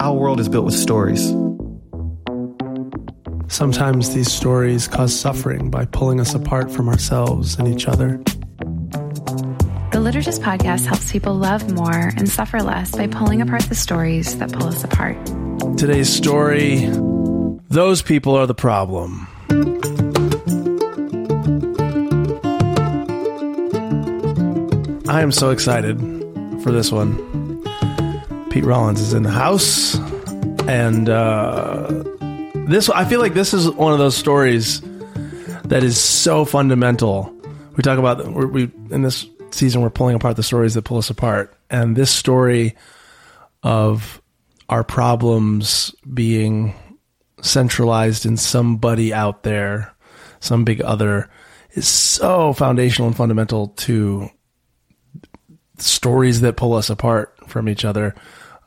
Our world is built with stories. Sometimes these stories cause suffering by pulling us apart from ourselves and each other. The Liturgist podcast helps people love more and suffer less by pulling apart the stories that pull us apart. Today's story those people are the problem. I am so excited for this one. Pete Rollins is in the house, and uh, this I feel like this is one of those stories that is so fundamental. We talk about we in this season we're pulling apart the stories that pull us apart, and this story of our problems being centralized in somebody out there, some big other, is so foundational and fundamental to stories that pull us apart from each other.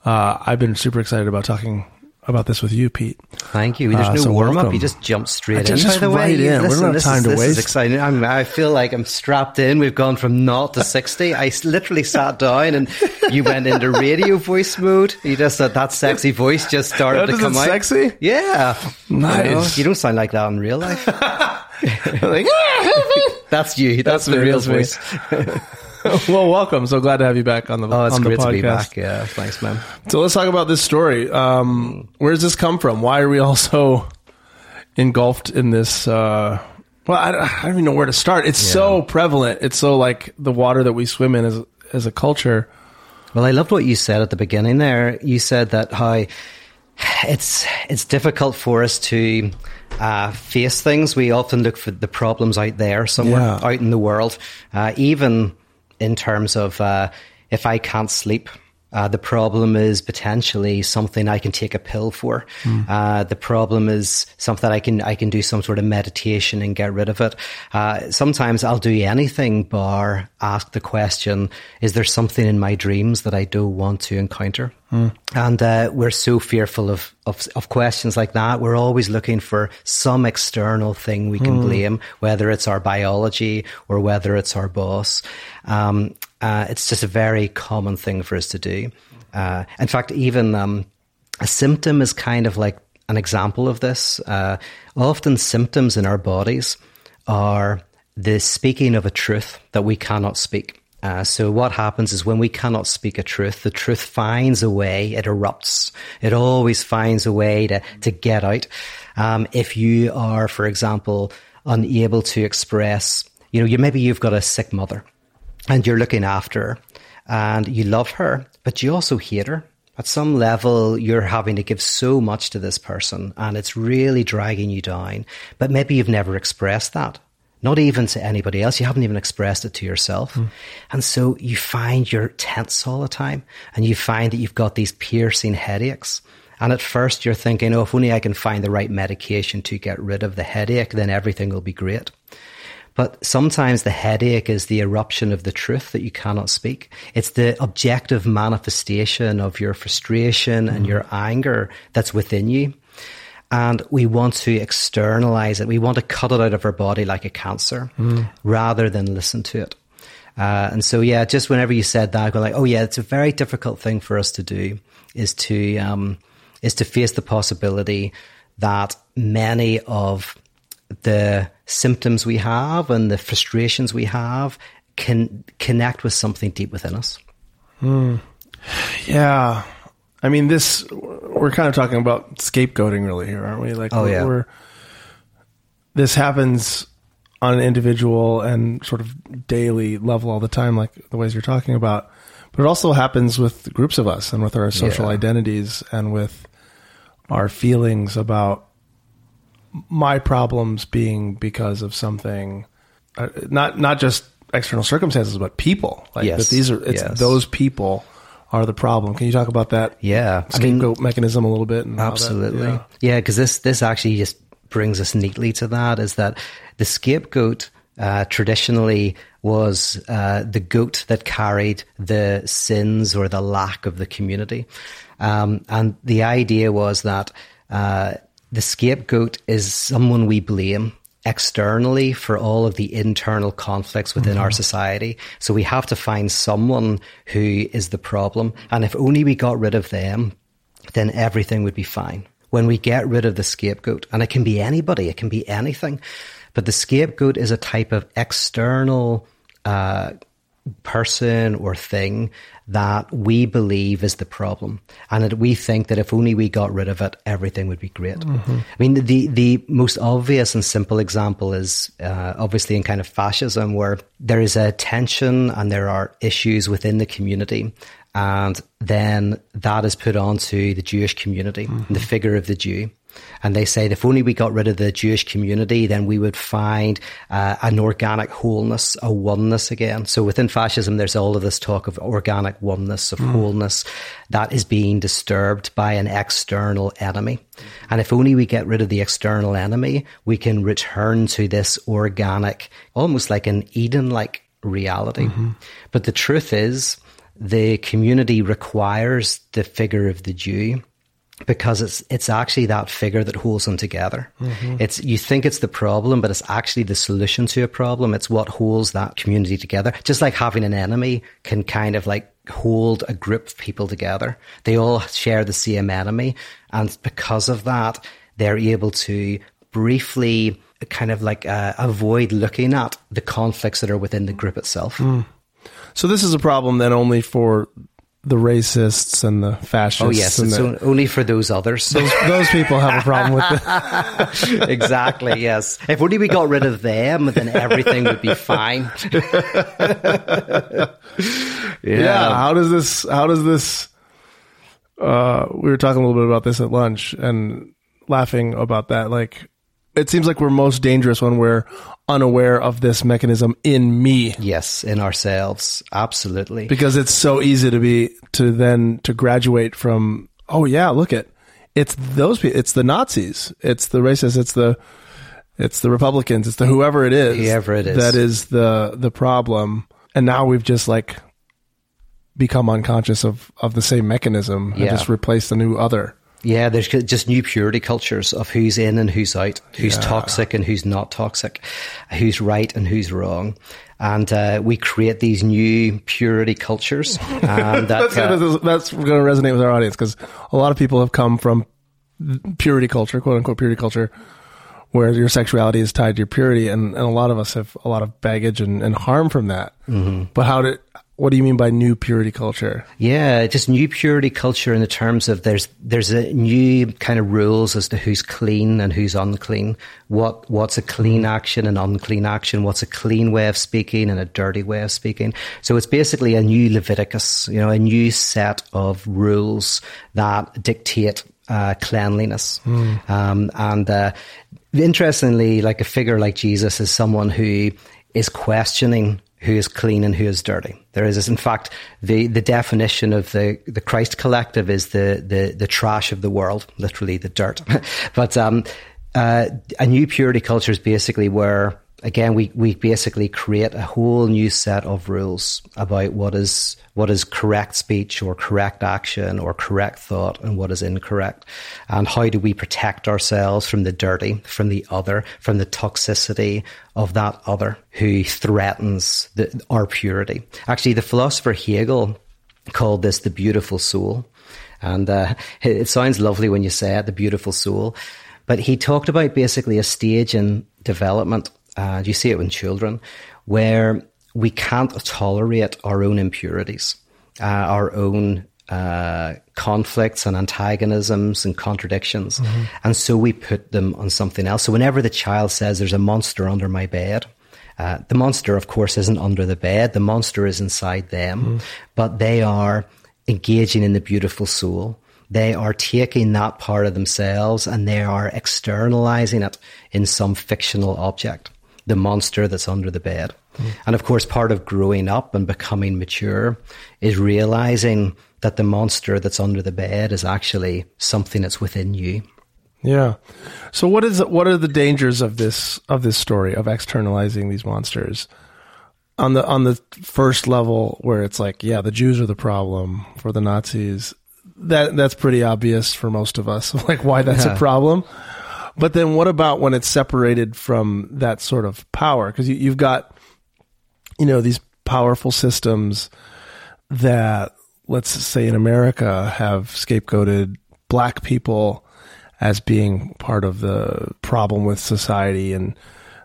Uh, I've been super excited about talking about this with you, Pete. Thank you. There's Uh, no so warm up. You just jumped straight in. just By the way, right in. We don't listen, have this time is, to this waste. Is exciting. I'm, I feel like I'm strapped in. We've gone from naught to sixty. I literally sat down, and you went into radio voice mode. You just said that sexy voice just started That to come out. sexy? Yeah, Nice. You, know, you don't sound like that in real life. Like, That's you. That's, the real voice. well, welcome. So glad to have you back on the Oh, it's on the great podcast. to be back. Yeah, thanks, man. So let's talk about this story. Um, where does this come from? Why are we all so engulfed in this? Uh, well, I, I don't even know where to start. It's so prevalent. It's so like the water that we swim in as as a culture. Well, I loved what you said at the beginning there. You said that how it's it's difficult for us to uh, face things. We often look for the problems out there somewhere, Yeah. out in the world. Uh, even in terms of uh, if I can't sleep, uh, the problem is potentially something I can take a pill for. Uh, the problem is something I can I can do some sort of meditation and get rid of it. Uh, sometimes I'll do anything bar ask the question: Is there something in my dreams that I don't want to encounter? And uh, we're so fearful of, of of questions like that. We're always looking for some external thing we can blame, whether it's our biology or whether it's our boss. Um, uh, it's just a very common thing for us to do. Uh, in fact, even um, a symptom is kind of like an example of this. Uh, often, symptoms in our bodies are the speaking of a truth that we cannot speak. Uh, so what happens is when we cannot speak a truth, the truth finds a way, it erupts. It always finds a way to, to get out. Um, if you are, for example, unable to express, you know, you, maybe you've got a sick mother and you're looking after her and you love her, but you also hate her. At some level, you're having to give so much to this person and it's really dragging you down, but maybe you've never expressed that not even to anybody else. You haven't even expressed it to yourself. Hmm. And so you find you're tense all the time and you find that you've got these piercing headaches. And at first you're thinking, oh, if only I can find the right medication to get rid of the headache, then everything will be great. But sometimes the headache is the eruption of the truth that you cannot speak. It's the objective manifestation of your frustration and your anger that's within you. And we want to externalize it. We want to cut it out of our body like a cancer rather than listen to it. Uh, and so, yeah, just whenever you said that, I go like, oh yeah, it's a very difficult thing for us to do is to, um, is to face the possibility that many of the symptoms we have and the frustrations we have can connect with something deep within us. Hmm. Yeah. I mean, this, we're kind of talking about scapegoating really here, aren't we? Like, Oh, we're, yeah. we're, this happens on an individual and sort of daily level all the time, like the ways you're talking about. But it also happens with groups of us and with our social Yeah. identities and with our feelings about my problems being because of something, uh, not not just external circumstances, but people. Like Yes. that these are it's Yes. those people are the problem. Can you talk about that? Yeah. I mean, scapegoat mechanism a little bit. And how that- Absolutely. yeah. Yeah, because this this actually just brings us neatly to that is that the scapegoat uh, traditionally was uh, the goat that carried the sins or the lack of the community, um, and the idea was that uh, the scapegoat is someone we blame externally for all of the internal conflicts within our society. So we have to find someone who is the problem. And if only we got rid of them, then everything would be fine. When we get rid of the scapegoat, and it can be anybody, it can be anything, but the scapegoat is a type of external uh, person or thing that we believe is the problem, and that we think that if only we got rid of it, everything would be great. Mm-hmm. I mean, the the most obvious and simple example is uh, obviously in kind of fascism, where there is a tension and there are issues within the community, and then that is put onto the Jewish community, mm-hmm. the figure of the Jew. And they say if only we got rid of the Jewish community, then we would find uh, an organic wholeness, a oneness again. So within fascism, there's all of this talk of organic oneness, of mm. wholeness that is being disturbed by an external enemy. And if only we get rid of the external enemy, we can return to this organic, almost like an Eden like reality. Mm-hmm. But the truth is, the community requires the figure of the Jew because it's it's actually that figure that holds them together. Mm-hmm. It's you think it's the problem, but it's actually the solution to a problem. It's what holds that community together. Just like having an enemy can kind of like hold a group of people together. They all share the same enemy, and because of that, they're able to briefly kind of like uh, avoid looking at the conflicts that are within the group itself. Mm. So this is a problem then only for the racists and the fascists. Oh yes, it's the, only for those others.Ose, those, people have a problem with it. exactly. Yes. If only we got rid of them, then everything would be fine. yeah. yeah. How does this? How does this? Uh, we were talking a little bit about this at lunch and laughing about that. Like, it seems like we're most dangerous when we're unaware of this mechanism in me. Yes, in ourselves. Absolutely. Because it's so easy to be to then to graduate from oh yeah, look at it's those people it's the Nazis, it's the racists, it's the it's the Republicans, it's the whoever it is. Whoever it is. That is the the problem. And now we've just like become unconscious of of the same mechanism yeah. and just replaced a new other. Yeah, there's just new purity cultures of who's in and who's out, who's yeah. toxic and who's not toxic, who's right and who's wrong. And uh, we create these new purity cultures. And that, that's, uh, gonna, that's going to resonate with our audience because a lot of people have come from purity culture, quote unquote purity culture, where your sexuality is tied to your purity. And, and a lot of us have a lot of baggage and, and harm from that. Mm-hmm. But how did, what do you mean by new purity culture? Yeah, just new purity culture in the terms of there's there's a new kind of rules as to who's clean and who's unclean. What what's a clean action and unclean action? What's a clean way of speaking and a dirty way of speaking? So it's basically a new Leviticus, you know, a new set of rules that dictate uh, cleanliness. Mm. Um, and uh, interestingly, like a figure like Jesus is someone who is questioning who is clean and who is dirty. There is, in fact, the, the definition of the, the Christ collective is the, the, the trash of the world, literally the dirt. but um, uh, a new purity culture is basically where, again, we, we basically create a whole new set of rules about what is what is correct speech or correct action or correct thought and what is incorrect. And how do we protect ourselves from the dirty, from the other, from the toxicity of that other who threatens the, our purity? Actually, the philosopher Hegel called this the beautiful soul. And uh, it sounds lovely when you say it, the beautiful soul. But he talked about basically a stage in development. Uh, you see it in children, where we can't tolerate our own impurities, uh, our own uh, conflicts and antagonisms and contradictions. Mm-hmm. And so we put them on something else. So whenever the child says, There's a monster under my bed, uh, the monster, of course, isn't under the bed, the monster is inside them, mm-hmm. but they are engaging in the beautiful soul. They are taking that part of themselves and they are externalizing it in some fictional object the monster that's under the bed. Mm. And of course, part of growing up and becoming mature is realizing that the monster that's under the bed is actually something that's within you. Yeah. So what is what are the dangers of this of this story of externalizing these monsters? On the on the first level where it's like, yeah, the Jews are the problem for the Nazis. That that's pretty obvious for most of us, like why that's yeah. a problem. But then what about when it's separated from that sort of power? Because you, you've got, you know, these powerful systems that, let's say in America, have scapegoated black people as being part of the problem with society and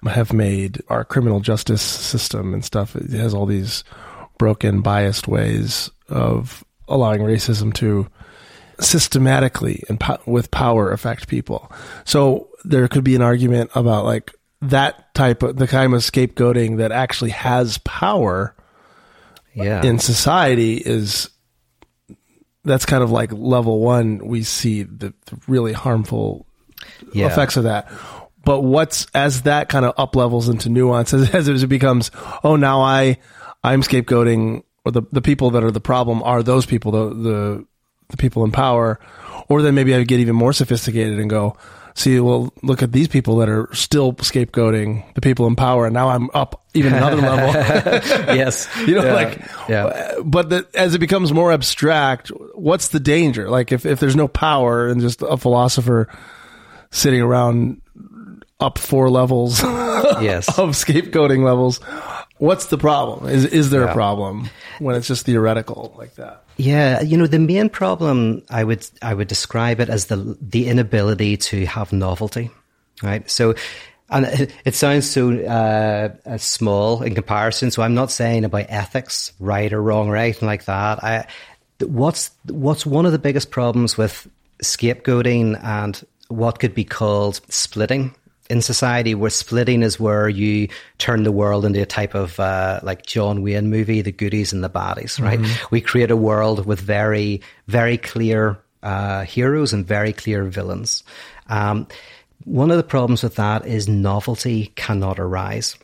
have made our criminal justice system and stuff. It has all these broken, biased ways of allowing racism to systematically and po- with power affect people. So there could be an argument about like that type of the kind of scapegoating that actually has power Yeah. in society is that's kind of like level one we see the, the really harmful Yeah. effects of that but what's as that kind of up levels into nuance as, as it becomes oh now i i'm scapegoating or the, the people that are the problem are those people the, the the people in power or then maybe i get even more sophisticated and go see well look at these people that are still scapegoating the people in power and now i'm up even another level yes. you know Yeah. like yeah. but the, as it becomes more abstract what's the danger like if, if there's no power and just a philosopher sitting around up four levels Yes. of scapegoating levels what's the problem is is there a problem when it's just theoretical like that Yeah, you know, the main problem I would I would describe it as the the inability to have novelty, right? So, and it, it sounds so uh, uh, small in comparison. So, I'm not saying about ethics, right or wrong, or anything like that. I, what's what's one of the biggest problems with scapegoating and what could be called splitting in society where splitting is where you turn the world into a type of uh, like John Wayne movie, the goodies and the baddies, right? We create a world with very, very clear uh, heroes and very clear villains. Um, one of the problems with that is novelty cannot arise.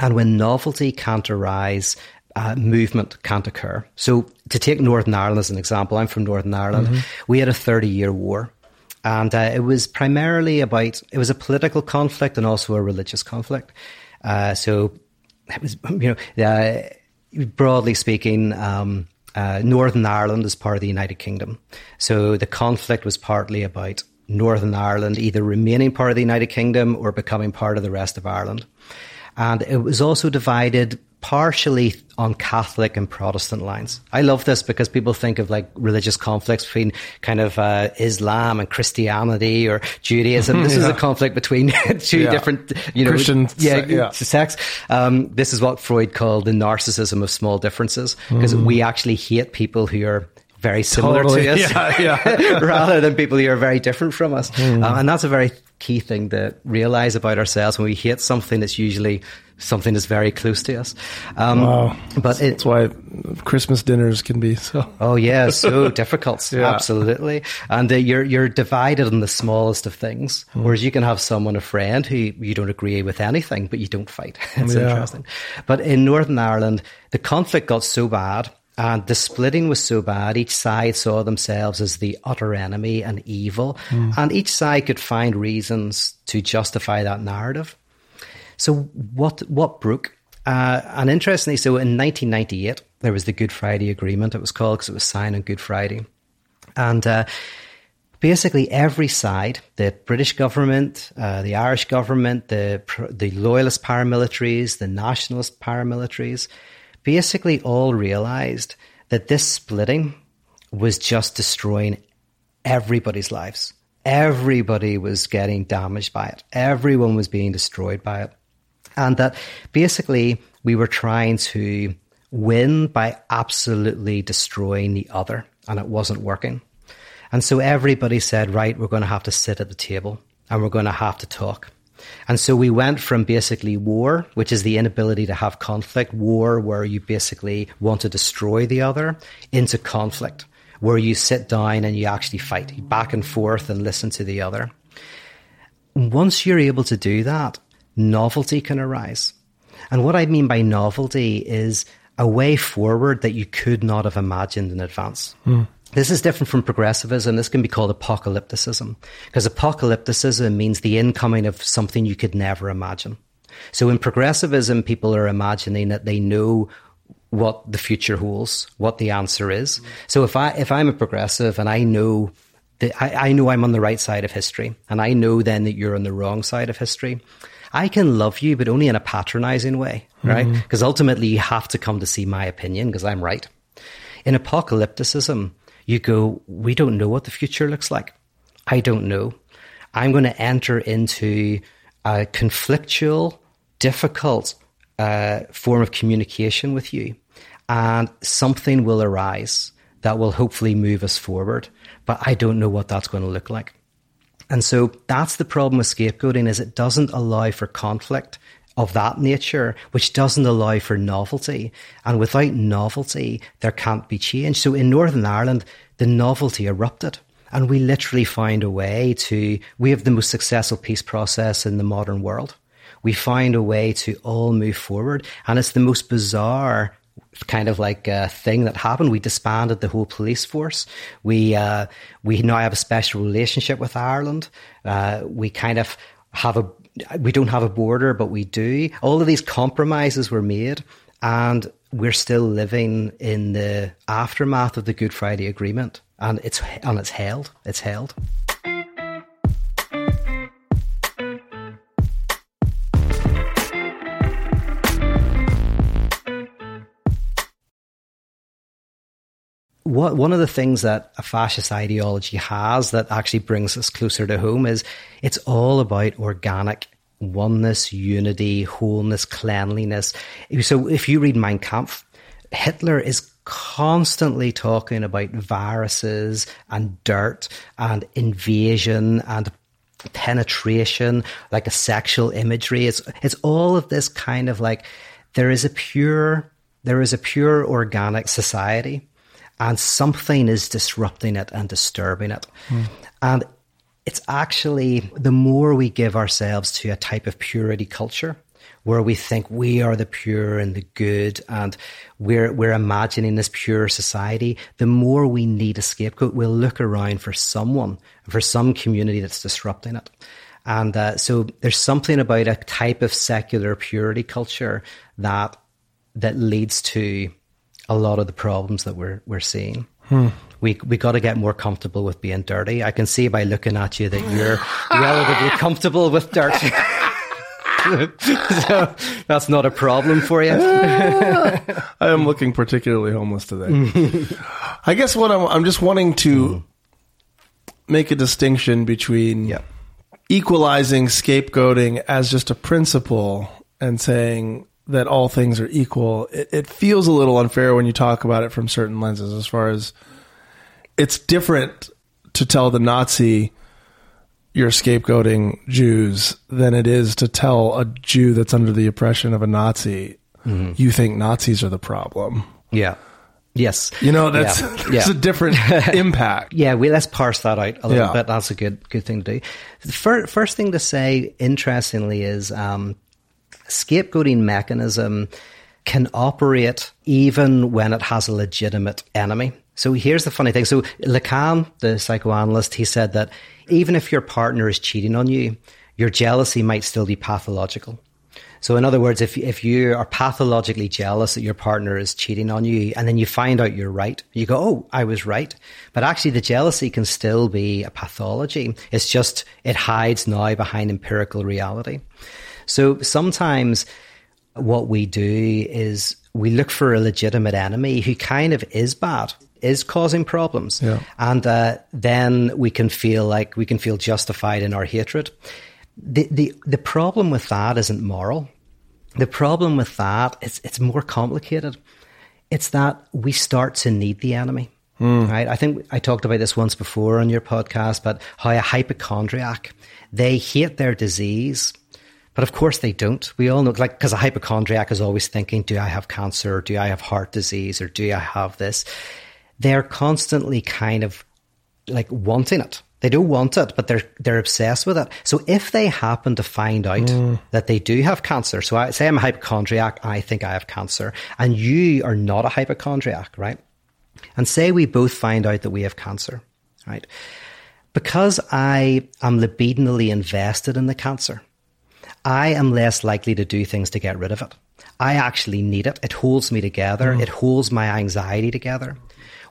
And when novelty can't arise, uh, movement can't occur. So, to take Northern Ireland as an example, I'm from Northern Ireland. We had a 30 year war. And uh, it was primarily about, it was a political conflict and also a religious conflict. Uh, so, it was, you know, uh, broadly speaking, um, uh, Northern Ireland is part of the United Kingdom. So the conflict was partly about Northern Ireland either remaining part of the United Kingdom or becoming part of the rest of Ireland. And it was also divided partially on Catholic and Protestant lines. I love this because people think of like religious conflicts between kind of uh, Islam and Christianity or Judaism. This is a conflict between two Yeah. different, you know, Christian yeah, yeah. sects. Um, this is what Freud called the narcissism of small differences because we actually hate people who are very similar Totally. to us Yeah, yeah. rather than people who are very different from us. Hmm. Uh, and that's a very key thing to realize about ourselves. When we hate something, it's usually something that's very close to us. Um, Wow. But it, that's why christmas dinners can be so Oh yeah, so difficult. Yeah. Absolutely, and uh, you're you're divided on the smallest of things. Hmm. Whereas you can have someone, a friend, who you don't agree with anything, but you don't fight. It's Yeah. interesting. But in Northern Ireland, the conflict got so bad. And the splitting was so bad, each side saw themselves as the utter enemy and evil. Hmm. And each side could find reasons to justify that narrative. So what what broke? Uh, and interestingly, so in 1998 there was the Good Friday Agreement. It was called because it was signed on Good Friday, and uh, basically every side, the British government, uh, the Irish government, the the loyalist paramilitaries, the nationalist paramilitaries, basically all realized that this splitting was just destroying everybody's lives. Everybody was getting damaged by it. Everyone was being destroyed by it. And that basically we were trying to win by absolutely destroying the other, and it wasn't working. And so everybody said, right, we're going to have to sit at the table and we're going to have to talk. And so we went from basically war, which is the inability to have conflict, war where you basically want to destroy the other, into conflict, where you sit down and you actually fight back and forth and listen to the other. Once you're able to do that, novelty can arise. And what I mean by novelty is a way forward that you could not have imagined in advance. Hmm. This is different from progressivism. This can be called apocalypticism because apocalypticism means the incoming of something you could never imagine. So in progressivism, people are imagining that they know what the future holds, what the answer is. So if I if I'm a progressive and I know that I, I know I'm on the right side of history, and I know then that you're on the wrong side of history, I can love you, but only in a patronizing way, right? Because ultimately you have to come to see my opinion because I'm right. In apocalypticism, you go, we don't know what the future looks like. I don't know. I'm going to enter into a conflictual, difficult uh, form of communication with you, and something will arise that will hopefully move us forward. But I don't know what that's going to look like. And so that's the problem with scapegoating is it doesn't allow for conflict of that nature, which doesn't allow for novelty. And without novelty, there can't be change. So in Northern Ireland, the novelty erupted. And we literally find a way to, we have the most successful peace process in the modern world. We find a way to all move forward. And it's the most bizarre kind of like a thing that happened. We disbanded the whole police force. We uh, we now have a special relationship with Ireland. Uh, we kind of have a we don't have a border, but we do. All of these compromises were made, and we're still living in the aftermath of the Good Friday Agreement, and it's and it's held. It's held. What, one of the things that a fascist ideology has that actually brings us closer to home is it's all about organic oneness, unity, wholeness, cleanliness. So if you read Mein Kampf, Hitler is constantly talking about viruses and dirt and invasion and penetration, like a sexual imagery. It's it's all of this kind of like there is a pure there is a pure organic society and something is disrupting it and disturbing it. Mm. And it's actually the more we give ourselves to a type of purity culture where we think we are the pure and the good and we're we're imagining this pure society the more we need a scapegoat we'll look around for someone for some community that's disrupting it and uh, so there's something about a type of secular purity culture that that leads to a lot of the problems that we're we're seeing. Hmm. We we got to get more comfortable with being dirty. I can see by looking at you that you're relatively comfortable with dirt. so that's not a problem for you. I am looking particularly homeless today. I guess what I'm I'm just wanting to mm. make a distinction between yep. equalizing scapegoating as just a principle and saying that all things are equal, it, it feels a little unfair when you talk about it from certain lenses. As far as it's different to tell the Nazi you're scapegoating Jews than it is to tell a Jew that's under the oppression of a Nazi mm-hmm. you think Nazis are the problem. Yeah. Yes. You know, that's, yeah. yeah. a different impact. Yeah, we, let's parse that out a little yeah. bit. That's a good good thing to do. The fir- first thing to say, interestingly, is um, scapegoating mechanism can operate even when it has a legitimate enemy. So here's the funny thing. So Lacan, the psychoanalyst, he said that even if your partner is cheating on you, your jealousy might still be pathological. So in other words, if if you are pathologically jealous that your partner is cheating on you and then you find out you're right, you go, "Oh, I was right." But actually the jealousy can still be a pathology. It's just it hides now behind empirical reality. So sometimes what we do is we look for a legitimate enemy who kind of is bad, is causing problems. Yeah. And uh, then we can feel like we can feel justified in our hatred. The, the, the problem with that isn't moral. The problem with that is it's more complicated. It's that we start to need the enemy. Mm. Right. I think I talked about this once before on your podcast, but how a hypochondriac, they hate their disease but of course they don't. We all know, like, because a hypochondriac is always thinking, do I have cancer? Or do I have heart disease? Or do I have this? They're constantly kind of like wanting it. They don't want it, but they're they're obsessed with it. So if they happen to find out mm. that they do have cancer, so I say I'm a hypochondriac, I think I have cancer, and you are not a hypochondriac, right? And say we both find out that we have cancer, right? Because I am libidinally invested in the cancer, I am less likely to do things to get rid of it. I actually need it. It holds me together. Mm. It holds my anxiety together.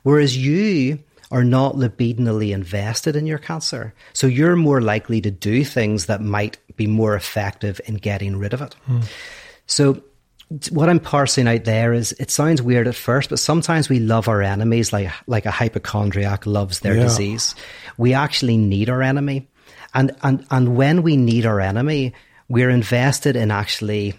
Whereas you are not libidinally invested in your cancer. So you're more likely to do things that might be more effective in getting rid of it. Mm. So what I'm parsing out there is it sounds weird at first, but sometimes we love our enemies like like a hypochondriac loves their Yeah. disease. We actually need our enemy. And and and when we need our enemy, we're invested in actually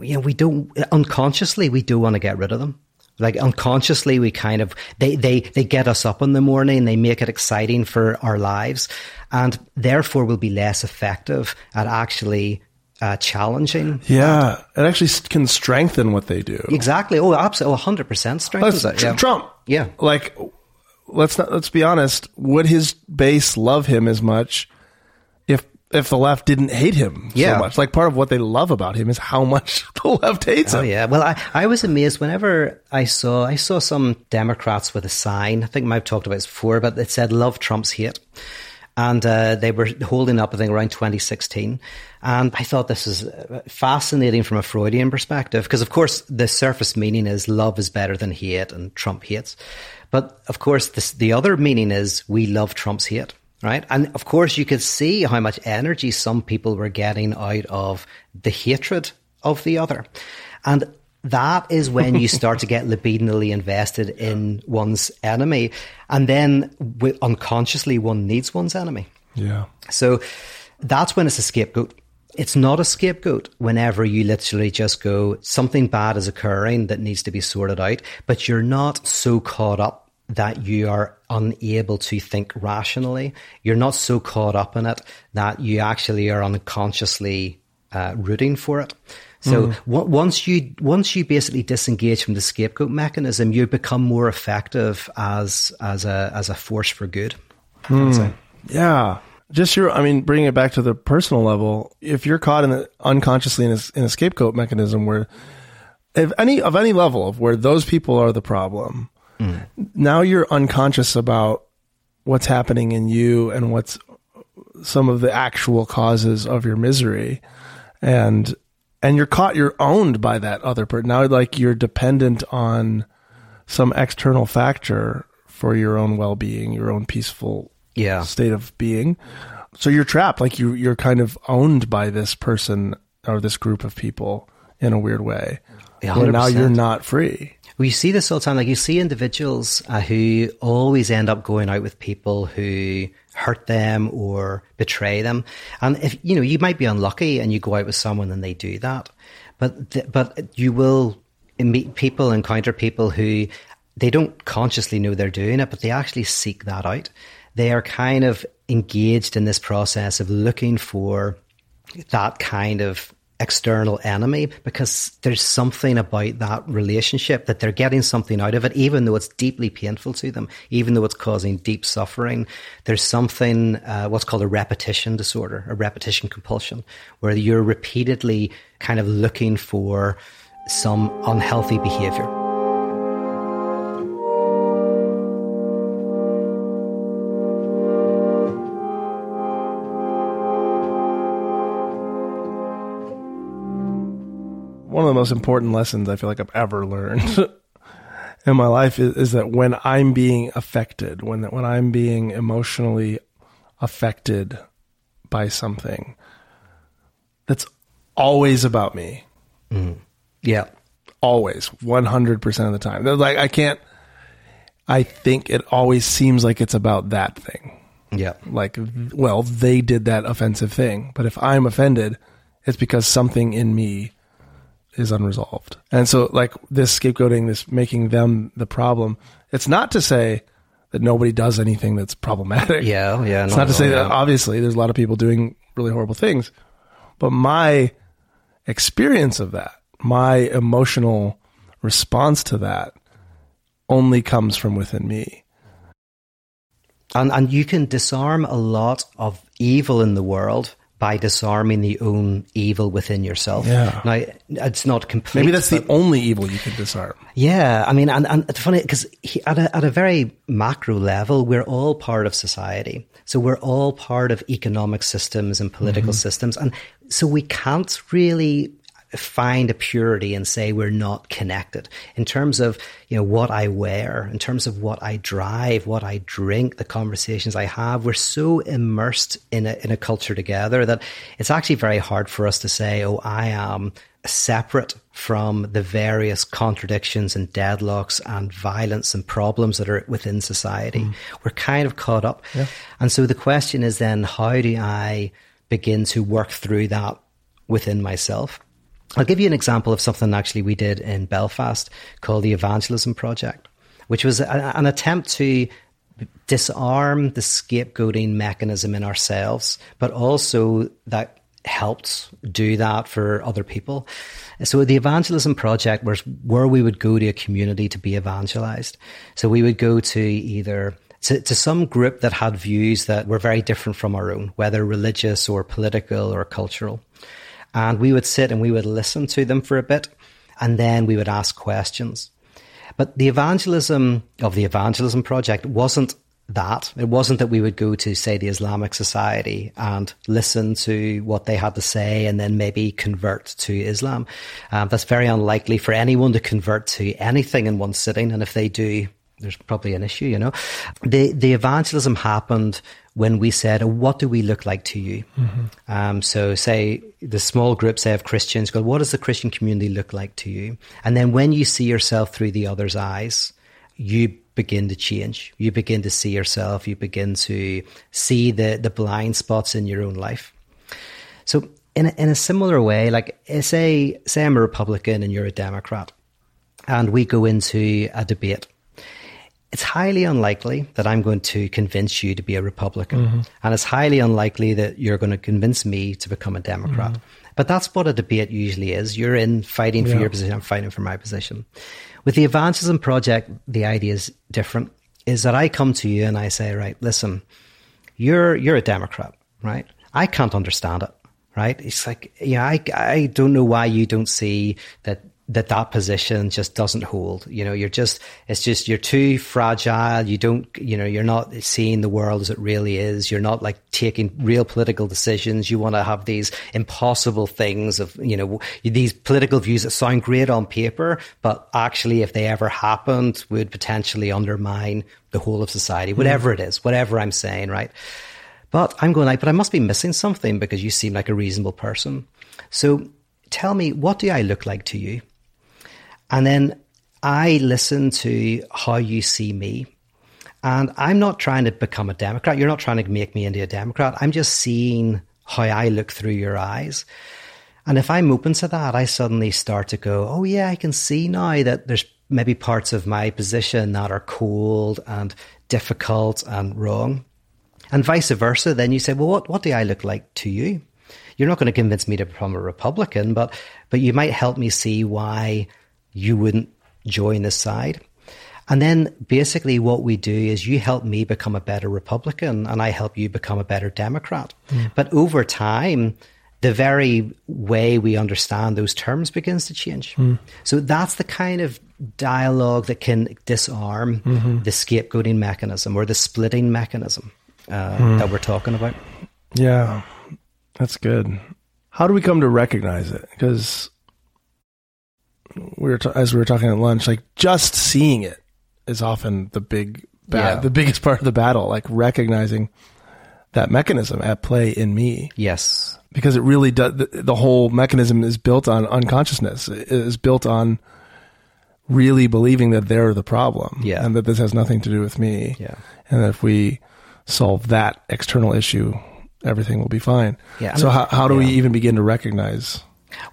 you know, we don't unconsciously we do want to get rid of them. Like unconsciously, we kind of they they they get us up in the morning. They make it exciting for our lives, and therefore we'll be less effective at actually uh, challenging. Yeah, it actually can strengthen what they do. Exactly. Oh, absolutely. hundred percent strengthens it. Yeah. Trump. Yeah. Like, let's not. Let's be honest. Would his base love him as much if the left didn't hate him Yeah. so much? Like, part of what they love about him is how much the left hates him. Oh him. yeah. Well, I, I was amazed whenever I saw I saw some Democrats with a sign. I think I've talked about this before, but it said "Love Trump's hate," and uh, they were holding up I think around 2016. And I thought this is uh, fascinating from a Freudian perspective because, of course, the surface meaning is love is better than hate, and Trump hates. But of course, this, the other meaning is we love Trump's hate right? And of course, you could see how much energy some people were getting out of the hatred of the other. And that is when you start to get libidinally invested in one's enemy. And then unconsciously, one needs one's enemy. Yeah. So that's when it's a scapegoat. It's not a scapegoat whenever you literally just go, something bad is occurring that needs to be sorted out, but you're not so caught up that you are unable to think rationally. You're not so caught up in it that you actually are unconsciously uh, rooting for it. So on- once you once you basically disengage from the scapegoat mechanism, you become more effective as as a as a force for good. Say. Yeah. Just your, I mean, bringing it back to the personal level, if you're caught in the, unconsciously in a, in a scapegoat mechanism where, if any, of any level of where those people are the problem, now you're unconscious about what's happening in you and what's some of the actual causes of your misery. And, and you're caught, you're owned by that other person. Now, like you're dependent on some external factor for your own well-being, your own peaceful Yeah. state of being. So you're trapped, like you you're kind of owned by this person or this group of people in a weird way. Yeah, Where now you're not free. You see this all the time. Like you see individuals uh, who always end up going out with people who hurt them or betray them. And if you know, you might be unlucky and you go out with someone and they do that, but th- but you will meet people, encounter people who they don't consciously know they're doing it, but they actually seek that out. They are kind of engaged in this process of looking for that kind of external enemy because there's something about that relationship that they're getting something out of it, even though it's deeply painful to them, even though it's causing deep suffering. There's something, uh, what's called a repetition disorder, a repetition compulsion, where you're repeatedly kind of looking for some unhealthy behavior. One of the most important lessons I feel like I've ever learned in my life is, is that when I'm being affected, when when I'm being emotionally affected by something, that's always about me. Mm-hmm. Yeah. always 100% of the time They're like i can't i think it always seems like it's about that thing Yeah. like well they did that offensive thing but if i'm offended it's because something in me is unresolved and so like this scapegoating this making them the problem it's not to say that nobody does anything that's problematic Yeah. Yeah. it's not to say that obviously there's a lot of people doing really horrible things, but my experience of that, my emotional response to that only comes from within me. And and you can disarm a lot of evil in the world by disarming the own evil within yourself. Yeah. Now it's not complete. Maybe that's the only evil you can disarm. yeah. I mean, and, and it's funny because at a, at a very macro level, we're all part of society. So we're all part of economic systems and political mm-hmm. systems, and so we can't really find a purity and say we're not connected in terms of you know what I wear, in terms of what I drive, what I drink, the conversations I have. We're so immersed in a in a culture together that it's actually very hard for us to say, "Oh, I am." separate from the various contradictions and deadlocks and violence and problems that are within society. Mm. We're kind of caught up. Yeah. And so the question is then, how do I begin to work through that within myself? I'll give you an example of something actually we did in Belfast called the Evangelism Project, which was a, an attempt to disarm the scapegoating mechanism in ourselves, but also that helped do that for other people. So the evangelism project was where we would go to a community to be evangelized. So we would go to either to, to some group that had views that were very different from our own, whether religious or political or cultural. And we would sit and we would listen to them for a bit, and then we would ask questions. But the evangelism of the evangelism project wasn't that. It wasn't that we would go to, say, the Islamic Society and listen to what they had to say and then maybe convert to Islam. Um, that's very unlikely for anyone to convert to anything in one sitting. And if they do, there's probably an issue, you know. The the evangelism happened when we said, "What do we look like to you?" Mm-hmm. Um, so, say the small group, say of Christians, go, "What does the Christian community look like to you?" And then when you see yourself through the other's eyes, you begin to change. You begin to see yourself. You begin to see the the blind spots in your own life. So, in a, in a similar way, like say say I'm a Republican and you're a Democrat, and we go into a debate it's highly unlikely that I'm going to convince you to be a Republican. Mm-hmm. And it's highly unlikely that you're going to convince me to become a Democrat. Mm-hmm. But that's what a debate usually is. You're in fighting for yeah. your position, I'm fighting for my position. With the Evangelism Project, the idea is different. Is that I come to you and I say, right, listen, you're you're a Democrat, right? I can't understand it, right? It's like, yeah, I I don't know why you don't see that that that position just doesn't hold. You know, you're just, it's just, you're too fragile. You don't, you know, you're not seeing the world as it really is. You're not like taking real political decisions. You want to have these impossible things of, you know, these political views that sound great on paper, but actually, if they ever happened, would potentially undermine the whole of society, hmm. whatever mm. it is, whatever I'm saying, right? But I'm going like, but I must be missing something because you seem like a reasonable person. So tell me, what do I look like to you? And then I listen to how you see me. And I'm not trying to become a Democrat. You're not trying to make me into a Democrat. I'm just seeing how I look through your eyes. And if I'm open to that, I suddenly start to go, oh, yeah, I can see now that there's maybe parts of my position that are cold and difficult and wrong. And vice versa. Then you say, well, what, what do I look like to you? You're not going to convince me to become a Republican, but, but you might help me see why you wouldn't join the side. And then basically what we do is you help me become a better Republican and I help you become a better Democrat. Mm. But over time, the very way we understand those terms begins to change. Mm. So that's the kind of dialogue that can disarm mm-hmm. the scapegoating mechanism or the splitting mechanism uh, mm. that we're talking about. Yeah, that's good. How do we come to recognize it? Because we were t- as we were talking at lunch, like just seeing it is often the big bad, yeah. the biggest part of the battle. Like recognizing that mechanism at play in me. Yes, because it really does. The, the whole mechanism is built on unconsciousness. It is built on really believing that they're the problem. Yeah, and that this has nothing to do with me. Yeah, and that if we solve that external issue, everything will be fine. Yeah. So how, how do yeah. we even begin to recognize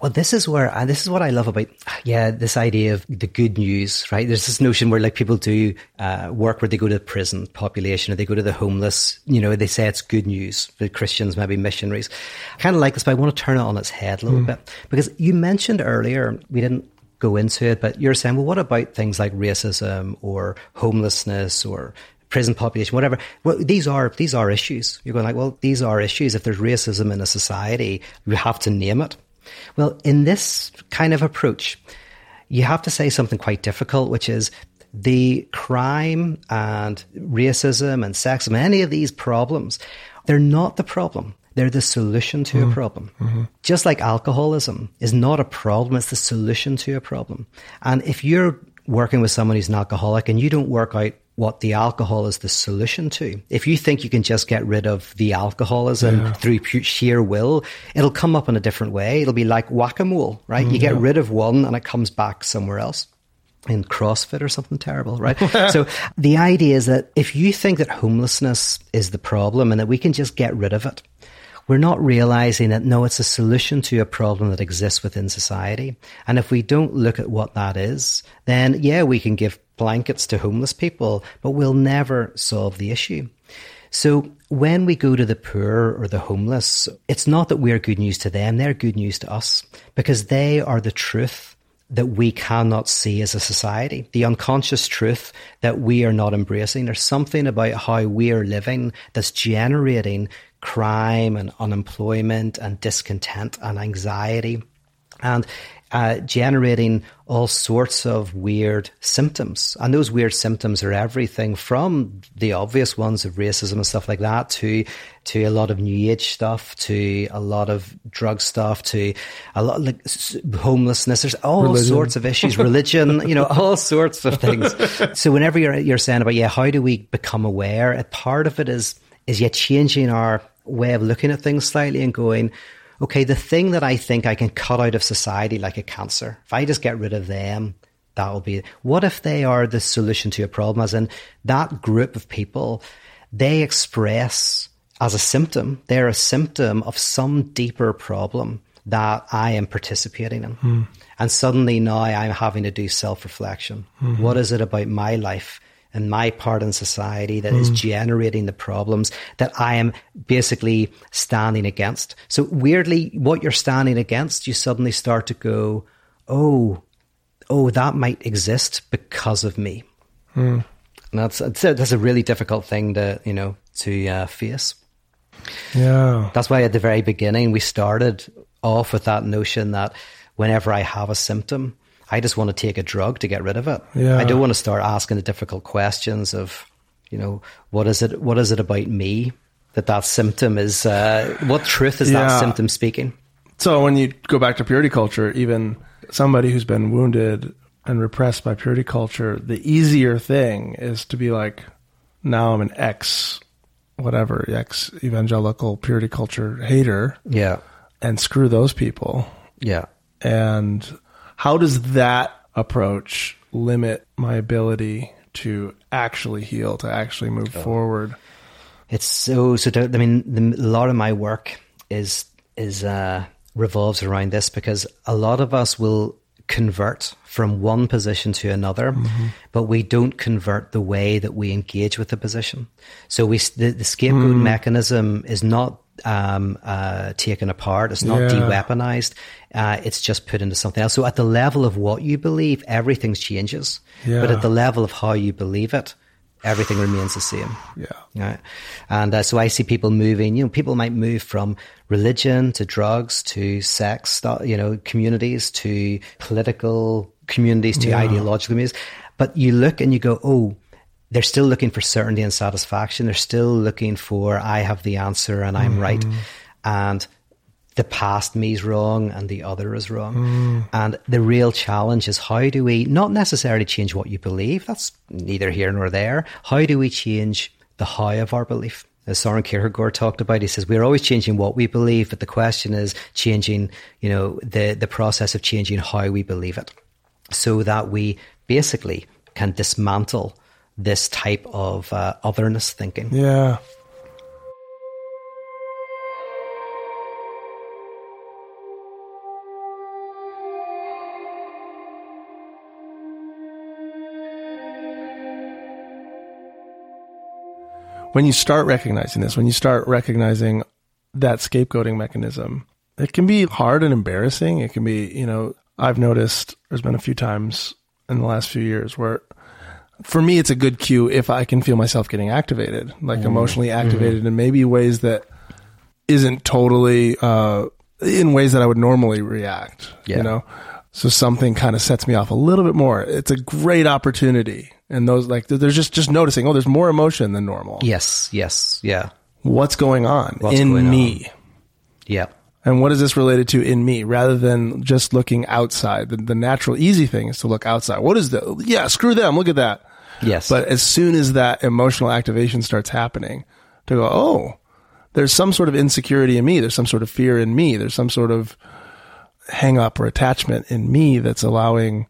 well, this is where, and this is what I love about, yeah, this idea of the good news, right? There's this notion where like people do uh, work where they go to the prison population or they go to the homeless, you know, they say it's good news for Christians, maybe missionaries. I kind of like this, but I want to turn it on its head a little mm. bit because you mentioned earlier, we didn't go into it, but you're saying, well, what about things like racism or homelessness or prison population, whatever. Well, these are these are issues. You're going like, well, these are issues. If there's racism in a society, we have to name it. Well, in this kind of approach, you have to say something quite difficult, which is the crime and racism and sexism, any of these problems, they're not the problem They're the solution to a mm-hmm. problem. Mm-hmm. Just like alcoholism is not a problem, it's the solution to a problem. And if you're working with someone who's an alcoholic and you don't work out what the alcohol is the solution to. If you think you can just get rid of the alcoholism Yeah. through sheer will, it'll come up in a different way. It'll be like whack a mole, right? You get mm-hmm. rid of one and it comes back somewhere else. In CrossFit or something terrible, right? so the idea is that if you think that homelessness is the problem and that we can just get rid of it, we're not realizing that no, it's a solution to a problem that exists within society. And if we don't look at what that is, then yeah, we can give blankets to homeless people, but we'll never solve the issue. So when we go to the poor or the homeless, it's not that we're good news to them, they're good news to us because they are the truth that we cannot see as a society, the unconscious truth that we are not embracing. There's something about how we are living that's generating crime and unemployment and discontent and anxiety and uh, generating all sorts of weird symptoms. And those weird symptoms are everything from the obvious ones of racism and stuff like that to to a lot of new age stuff, to a lot of drug stuff, to a lot like s- homelessness. There's all Religion. sorts of issues, religion, you know, all sorts of things. so whenever you're you're saying about yeah, how do we become aware? A part of it is is yet changing our way of looking at things slightly and going, okay, the thing that I think I can cut out of society like a cancer, if I just get rid of them, that will be. What if they are the solution to a problem? As in that group of people, they express as a symptom, they're a symptom of some deeper problem that I am participating in. Hmm. And suddenly now I'm having to do self reflection. Hmm. What is it about my life? And my part in society that is generating the problems that I am basically standing against. So weirdly, what you're standing against, you suddenly start to go, oh, oh, that might exist because of me. And that's that's a, that's a really difficult thing to you know to uh, face. Yeah. That's why at the very beginning we started off with that notion that whenever I have a symptom, I just want to take a drug to get rid of it. Yeah. I don't want to start asking the difficult questions of, you know, what is it? What is it about me that that symptom is? Uh, what truth is Yeah. that symptom speaking? So when you go back to purity culture, even somebody who's been wounded and repressed by purity culture, the easier thing is to be like, now I'm an ex, whatever, ex evangelical purity culture hater, Yeah, and screw those people. yeah. And how does that approach limit my ability to actually heal, to actually move forward? It's so so. I mean, the, a lot of my work is is uh, revolves around this because a lot of us will convert from one position to another, but we don't convert the way that we engage with the position. So we the, the scapegoat mechanism is not um, uh, taken apart. It's not Yeah. de-weaponized. Uh, it's just put into something else. So at the level of what you believe, everything changes. But at the level of how you believe it, everything remains the same. Yeah. Right. And uh, so I see people moving, you know, people might move from religion to drugs to sex, you know, communities to political communities to ideological communities. But you look and you go, oh, they're still looking for certainty and satisfaction. They're still looking for, I have the answer and I'm right. Mm. And the past me is wrong and the other is wrong. Mm. And the real challenge is how do we not necessarily change what you believe? That's neither here nor there. How do we change the how of our belief? As Soren Kierkegaard talked about, he says we're always changing what we believe, but the question is changing, you know, the the process of changing how we believe it, so that we basically can dismantle this type of uh, otherness thinking. Yeah. When you start recognizing this, when you start recognizing that scapegoating mechanism, it can be hard and embarrassing. It can be, you know, I've noticed there's been a few times in the last few years where for me it's a good cue if I can feel myself getting activated, like emotionally activated in maybe ways that isn't totally uh in ways that I would normally react. Yeah. You know? So something kind of sets me off a little bit more. It's a great opportunity. And those like there's just just noticing, oh, there's more emotion than normal. Yes, yes, yeah. What's going on What's in going on? me? Yeah. And what is this related to in me rather than just looking outside? The, the natural, easy thing is to look outside. What is the, yeah, screw them. Look at that. Yes. But as soon as that emotional activation starts happening, to go, oh, there's some sort of insecurity in me. There's some sort of fear in me. There's some sort of hang up or attachment in me that's allowing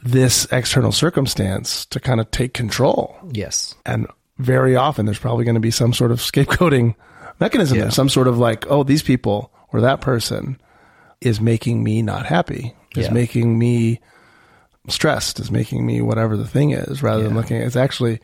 this external circumstance to kind of take control. yes. And very often there's probably going to be some sort of scapegoating mechanism Yeah. some sort of like, oh, these people or that person is making me not happy, is Yeah. making me stressed, is making me whatever the thing is, rather than looking at it's actually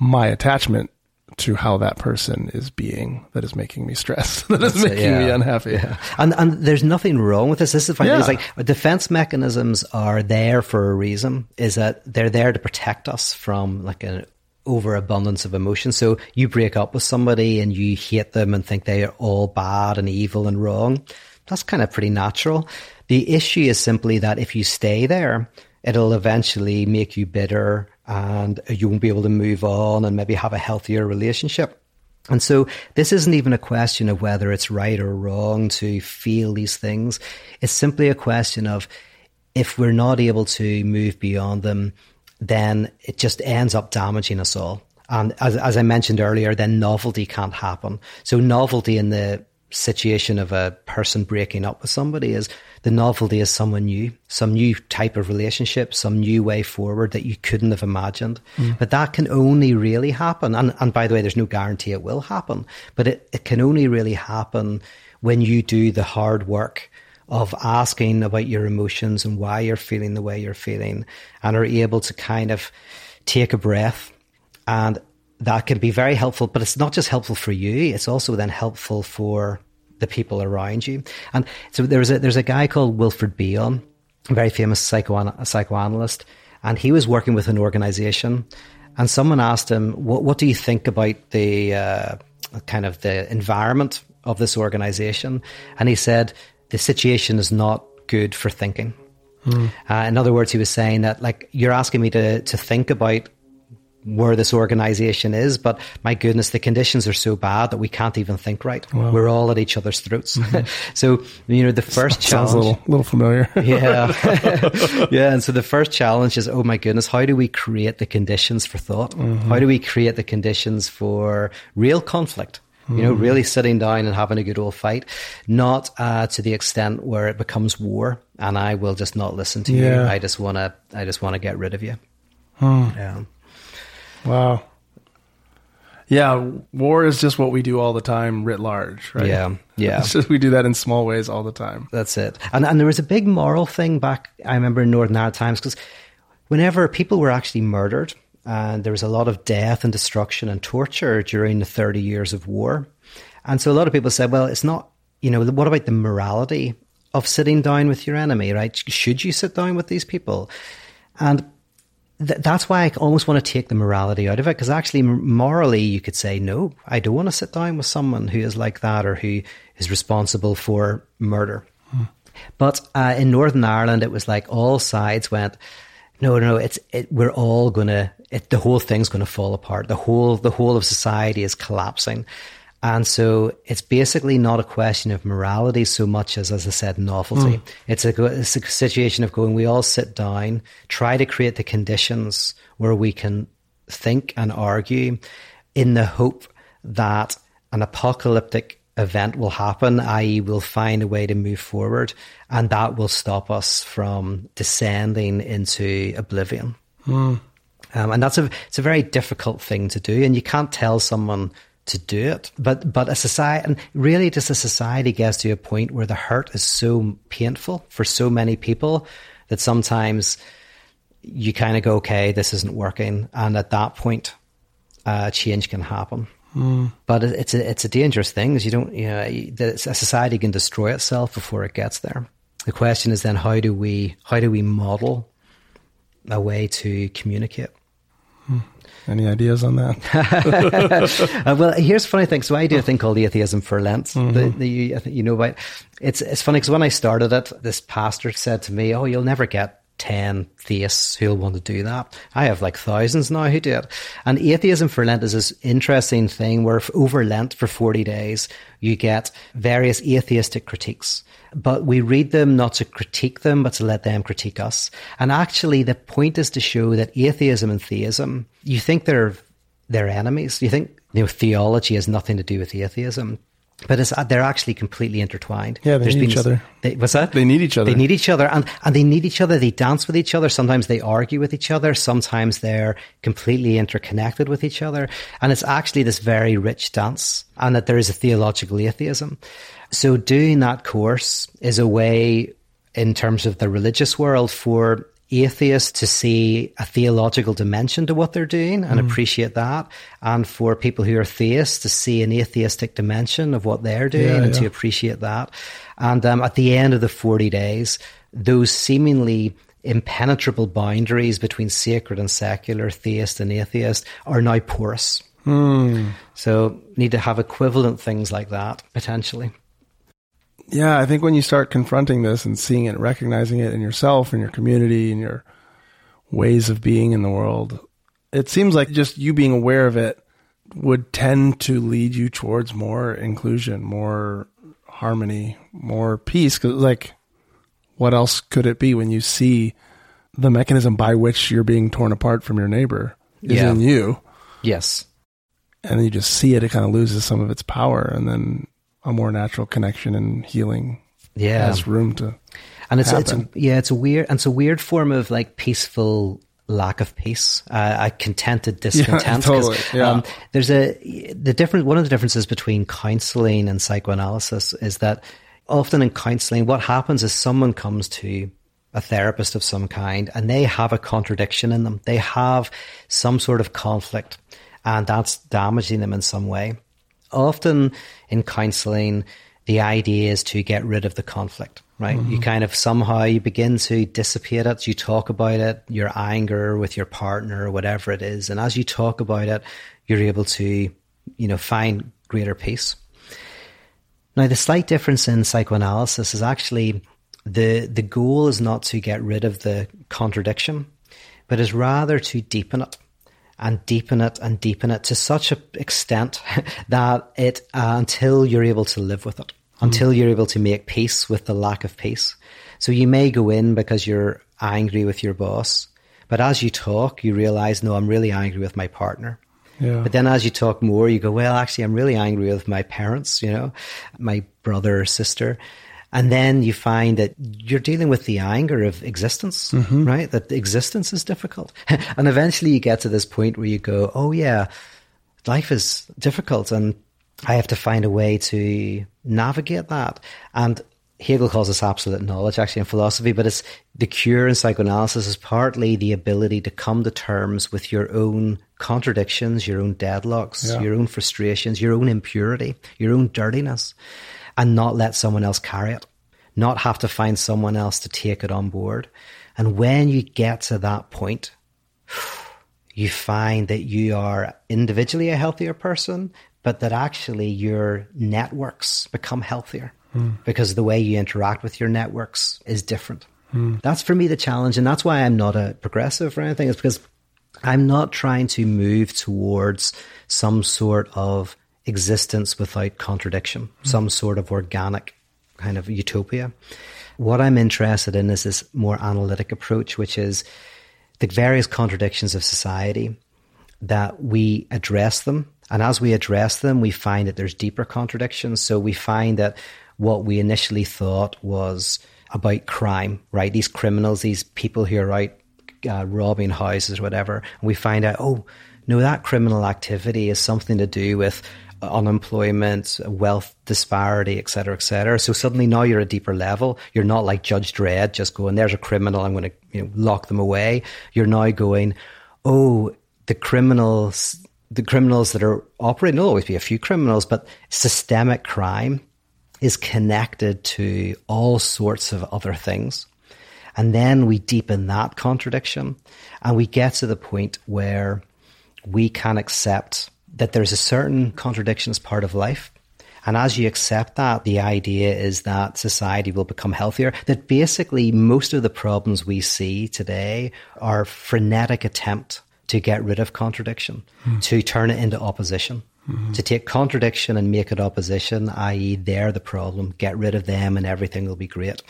my attachment to how that person is being that is making me stressed, that is That's it, making me yeah. unhappy. And and there's nothing wrong with this. This is funny. Yeah. It's like uh, defense mechanisms are there for a reason. Is that they're there to protect us from like an overabundance of emotion. So you break up with somebody and you hate them and think they are all bad and evil and wrong. That's kind of pretty natural. The issue is simply that if you stay there, it'll eventually make you bitter and you won't be able to move on and maybe have a healthier relationship. And so this isn't even a question of whether it's right or wrong to feel these things. It's simply a question of if we're not able to move beyond them, then it just ends up damaging us all. And as, as I mentioned earlier, then novelty can't happen. So novelty in the situation of a person breaking up with somebody is the novelty is someone new, some new type of relationship, some new way forward that you couldn't have imagined. Mm. But that can only really happen. And, and by the way, there's no guarantee it will happen, but it, it can only really happen when you do the hard work of asking about your emotions and why you're feeling the way you're feeling and are able to kind of take a breath. And that can be very helpful but it's not just helpful for you it's also then helpful for the people around you. And so there's a there's a guy called Wilfred Bion a very famous psychoan- psychoanalyst and he was working with an organization. And someone asked him what what do you think about the uh, kind of the environment of this organization? And he said the situation is not good for thinking uh, in other words, he was saying that like you're asking me to to think about where this organization is, but my goodness, the conditions are so bad that we can't even think right. We're all at each other's throats. so you know, the first Sounds challenge. a little, little familiar. Yeah. yeah. And so the first challenge is, oh my goodness, how do we create the conditions for thought? How do we create the conditions for real conflict? You know, really sitting down and having a good old fight, not uh, to the extent where it becomes war, and I will just not listen to you. I just want to, I just want to get rid of you. Yeah. Wow. Yeah, war is just what we do all the time, writ large, right? Yeah, yeah. It's just we do that in small ways all the time. That's it. And and there was a big moral thing back. I remember in Northern Ireland times because whenever people were actually murdered, and there was a lot of death and destruction and torture during the thirty years of war, and so a lot of people said, well, it's not. You know, what about the morality of sitting down with your enemy? Right? Should you sit down with these people? And th- that's why I almost want to take the morality out of it because actually, morally, you could say, no, I don't want to sit down with someone who is like that or who is responsible for murder. But uh, in Northern Ireland, it was like all sides went, No, no, no, it's it, we're all gonna, it, the whole thing's gonna fall apart. The whole the whole of society is collapsing. And so it's basically not a question of morality so much as, as I said, novelty. Hmm. It's, a, it's a situation of going, we all sit down, try to create the conditions where we can think and argue in the hope that an apocalyptic event will happen, i.e., we'll find a way to move forward, and that will stop us from descending into oblivion. Hmm. Um, and that's a it's a very difficult thing to do, and you can't tell someone to do it. But but a society, and really, just a society gets to a point where the hurt is so painful for so many people that sometimes you kind of go, okay, this isn't working, and at that point, uh, change can happen. But it- it's a it's a dangerous thing because you don't you know the, a society can destroy itself before it gets there. The question is then how do we how do we model a way to communicate? Any ideas on that? Uh, well, here's a funny thing. So I do a thing called atheism for Lent. The, the, you, I think you know about. It's it's funny because when I started it, this pastor said to me, "Oh, you'll never get 10 theists who'll want to do that. I have like thousands now who do it. And atheism for Lent is this interesting thing where over Lent for 40 days, you get various atheistic critiques. But we read them not to critique them, but to let them critique us. And actually, the point is to show that atheism and theism, you think they're, they're enemies. You think you know, theology has nothing to do with atheism but it's, they're actually completely intertwined. Yeah, they There's need each other. They, what's that? They need each other. They need each other, and and they need each other. They dance with each other. Sometimes they argue with each other. Sometimes they're completely interconnected with each other, and it's actually this very rich dance. And that there is a theological atheism. So doing that course is a way, in terms of the religious world, for atheists to see a theological dimension to what they're doing and mm. appreciate that, and for people who are theists to see an atheistic dimension of what they're doing yeah, and yeah. to appreciate that. And um, at the end of the 40 days, those seemingly impenetrable boundaries between sacred and secular, theist and atheist, are now porous. Mm. So, need to have equivalent things like that potentially yeah, I think when you start confronting this and seeing it, recognizing it in yourself and your community and your ways of being in the world, it seems like just you being aware of it would tend to lead you towards more inclusion, more harmony, more peace. Cause like, what else could it be when you see the mechanism by which you're being torn apart from your neighbor is yeah. in you? Yes. And you just see it, it kind of loses some of its power. And then a more natural connection and healing yeah. has room to and it's, it's a, yeah it's a weird and it's a weird form of like peaceful lack of peace. Uh, a contented discontent. Yeah, totally, yeah. Um, there's a the different one of the differences between counseling and psychoanalysis is that often in counseling what happens is someone comes to a therapist of some kind and they have a contradiction in them. They have some sort of conflict and that's damaging them in some way often in counseling, the idea is to get rid of the conflict, right? Mm-hmm. You kind of somehow you begin to dissipate it. You talk about it, your anger with your partner or whatever it is. And as you talk about it, you're able to, you know, find greater peace. Now, the slight difference in psychoanalysis is actually the, the goal is not to get rid of the contradiction, but is rather to deepen it and deepen it and deepen it to such an extent that it uh, until you're able to live with it, until you're able to make peace with the lack of peace. So you may go in because you're angry with your boss, but as you talk, you realize, no, I'm really angry with my partner. Yeah. But then as you talk more, you go, well, actually, I'm really angry with my parents, you know, my brother or sister. And then you find that you're dealing with the anger of existence, mm-hmm. right? That existence is difficult. and eventually you get to this point where you go, oh, yeah, life is difficult and I have to find a way to navigate that. And Hegel calls this absolute knowledge actually in philosophy, but it's the cure in psychoanalysis is partly the ability to come to terms with your own contradictions, your own deadlocks, yeah. your own frustrations, your own impurity, your own dirtiness and not let someone else carry it, not have to find someone else to take it on board. And when you get to that point, you find that you are individually a healthier person, but that actually your networks become healthier mm. because the way you interact with your networks is different. Mm. That's for me the challenge. And that's why I'm not a progressive or anything, is because I'm not trying to move towards some sort of existence without contradiction, mm-hmm. some sort of organic kind of utopia. What I'm interested in is this more analytic approach, which is the various contradictions of society that we address them. And as we address them, we find that there's deeper contradictions. So we find that what we initially thought was about crime, right? These criminals, these people who are out uh, robbing houses or whatever. And we find out, oh, no, that criminal activity is something to do with unemployment, wealth disparity, et cetera, et cetera. So suddenly now you're a deeper level. You're not like Judge Dredd, just going, there's a criminal, I'm going to you know, lock them away. You're now going, oh, the criminals, the criminals that are operating, there'll always be a few criminals, but systemic crime is connected to all sorts of other things. And then we deepen that contradiction and we get to the point where we can accept that there's a certain contradiction as part of life And as you accept that, the idea is that society will become healthier. That basically most of the problems we see today are frenetic attempt to get rid of contradiction, mm. to turn it into opposition. Mm-hmm. To take contradiction and make it opposition, i.e., they're the problem, get rid of them and everything will be great.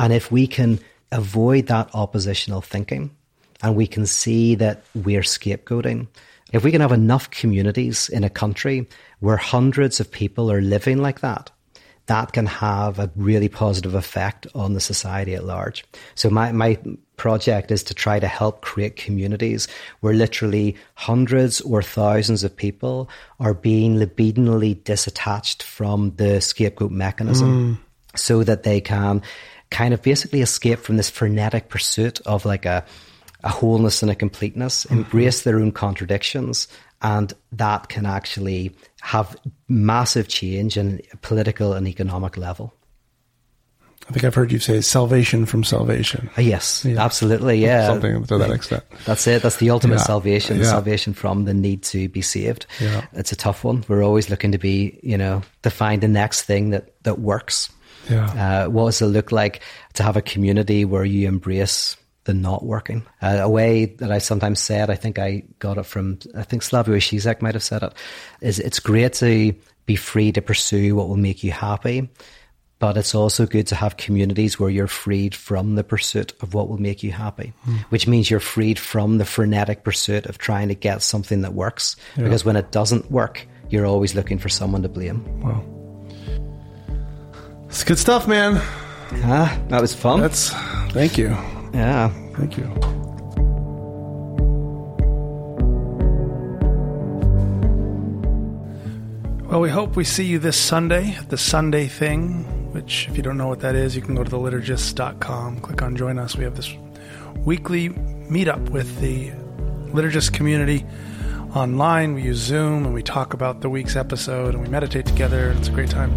And if we can avoid that oppositional thinking and we can see that we're scapegoating, if we can have enough communities in a country where hundreds of people are living like that, that can have a really positive effect on the society at large. So my, my project is to try to help create communities where literally hundreds or thousands of people are being libidinally disattached from the scapegoat mechanism mm. so that they can kind of basically escape from this frenetic pursuit of like a a wholeness and a completeness, mm-hmm. embrace their own contradictions, and that can actually have massive change in political and economic level. I think I've heard you say salvation from salvation. Uh, yes, yeah. absolutely. Yeah. Something to that extent. That's it. That's the ultimate yeah. salvation. Yeah. Salvation from the need to be saved. Yeah. It's a tough one. We're always looking to be, you know, to find the next thing that, that works. Yeah. Uh, what does it look like to have a community where you embrace the not working. Uh, a way that I sometimes said, I think I got it from, I think Slavoj Žižek might have said it, is it's great to be free to pursue what will make you happy, but it's also good to have communities where you're freed from the pursuit of what will make you happy, mm. which means you're freed from the frenetic pursuit of trying to get something that works. Yeah. Because when it doesn't work, you're always looking for someone to blame. Wow. It's good stuff, man. Ah, that was fun. That's thank you. Yeah. Thank you. Well, we hope we see you this Sunday at the Sunday Thing, which, if you don't know what that is, you can go to theliturgist.com, click on Join Us. We have this weekly meetup with the liturgist community online. We use Zoom and we talk about the week's episode and we meditate together. It's a great time.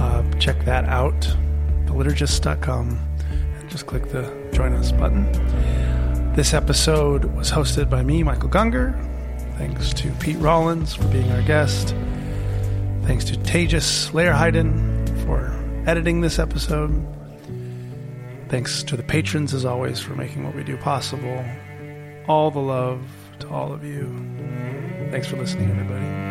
Uh, check that out, theliturgist.com, and just click the Join Us button. This episode was hosted by me, Michael Gungor. Thanks to Pete Rollins for being our guest. Thanks to Tejas Lehrheiden for editing this episode. Thanks to the patrons, as always, for making what we do possible. All the love to all of you. Thanks for listening, everybody.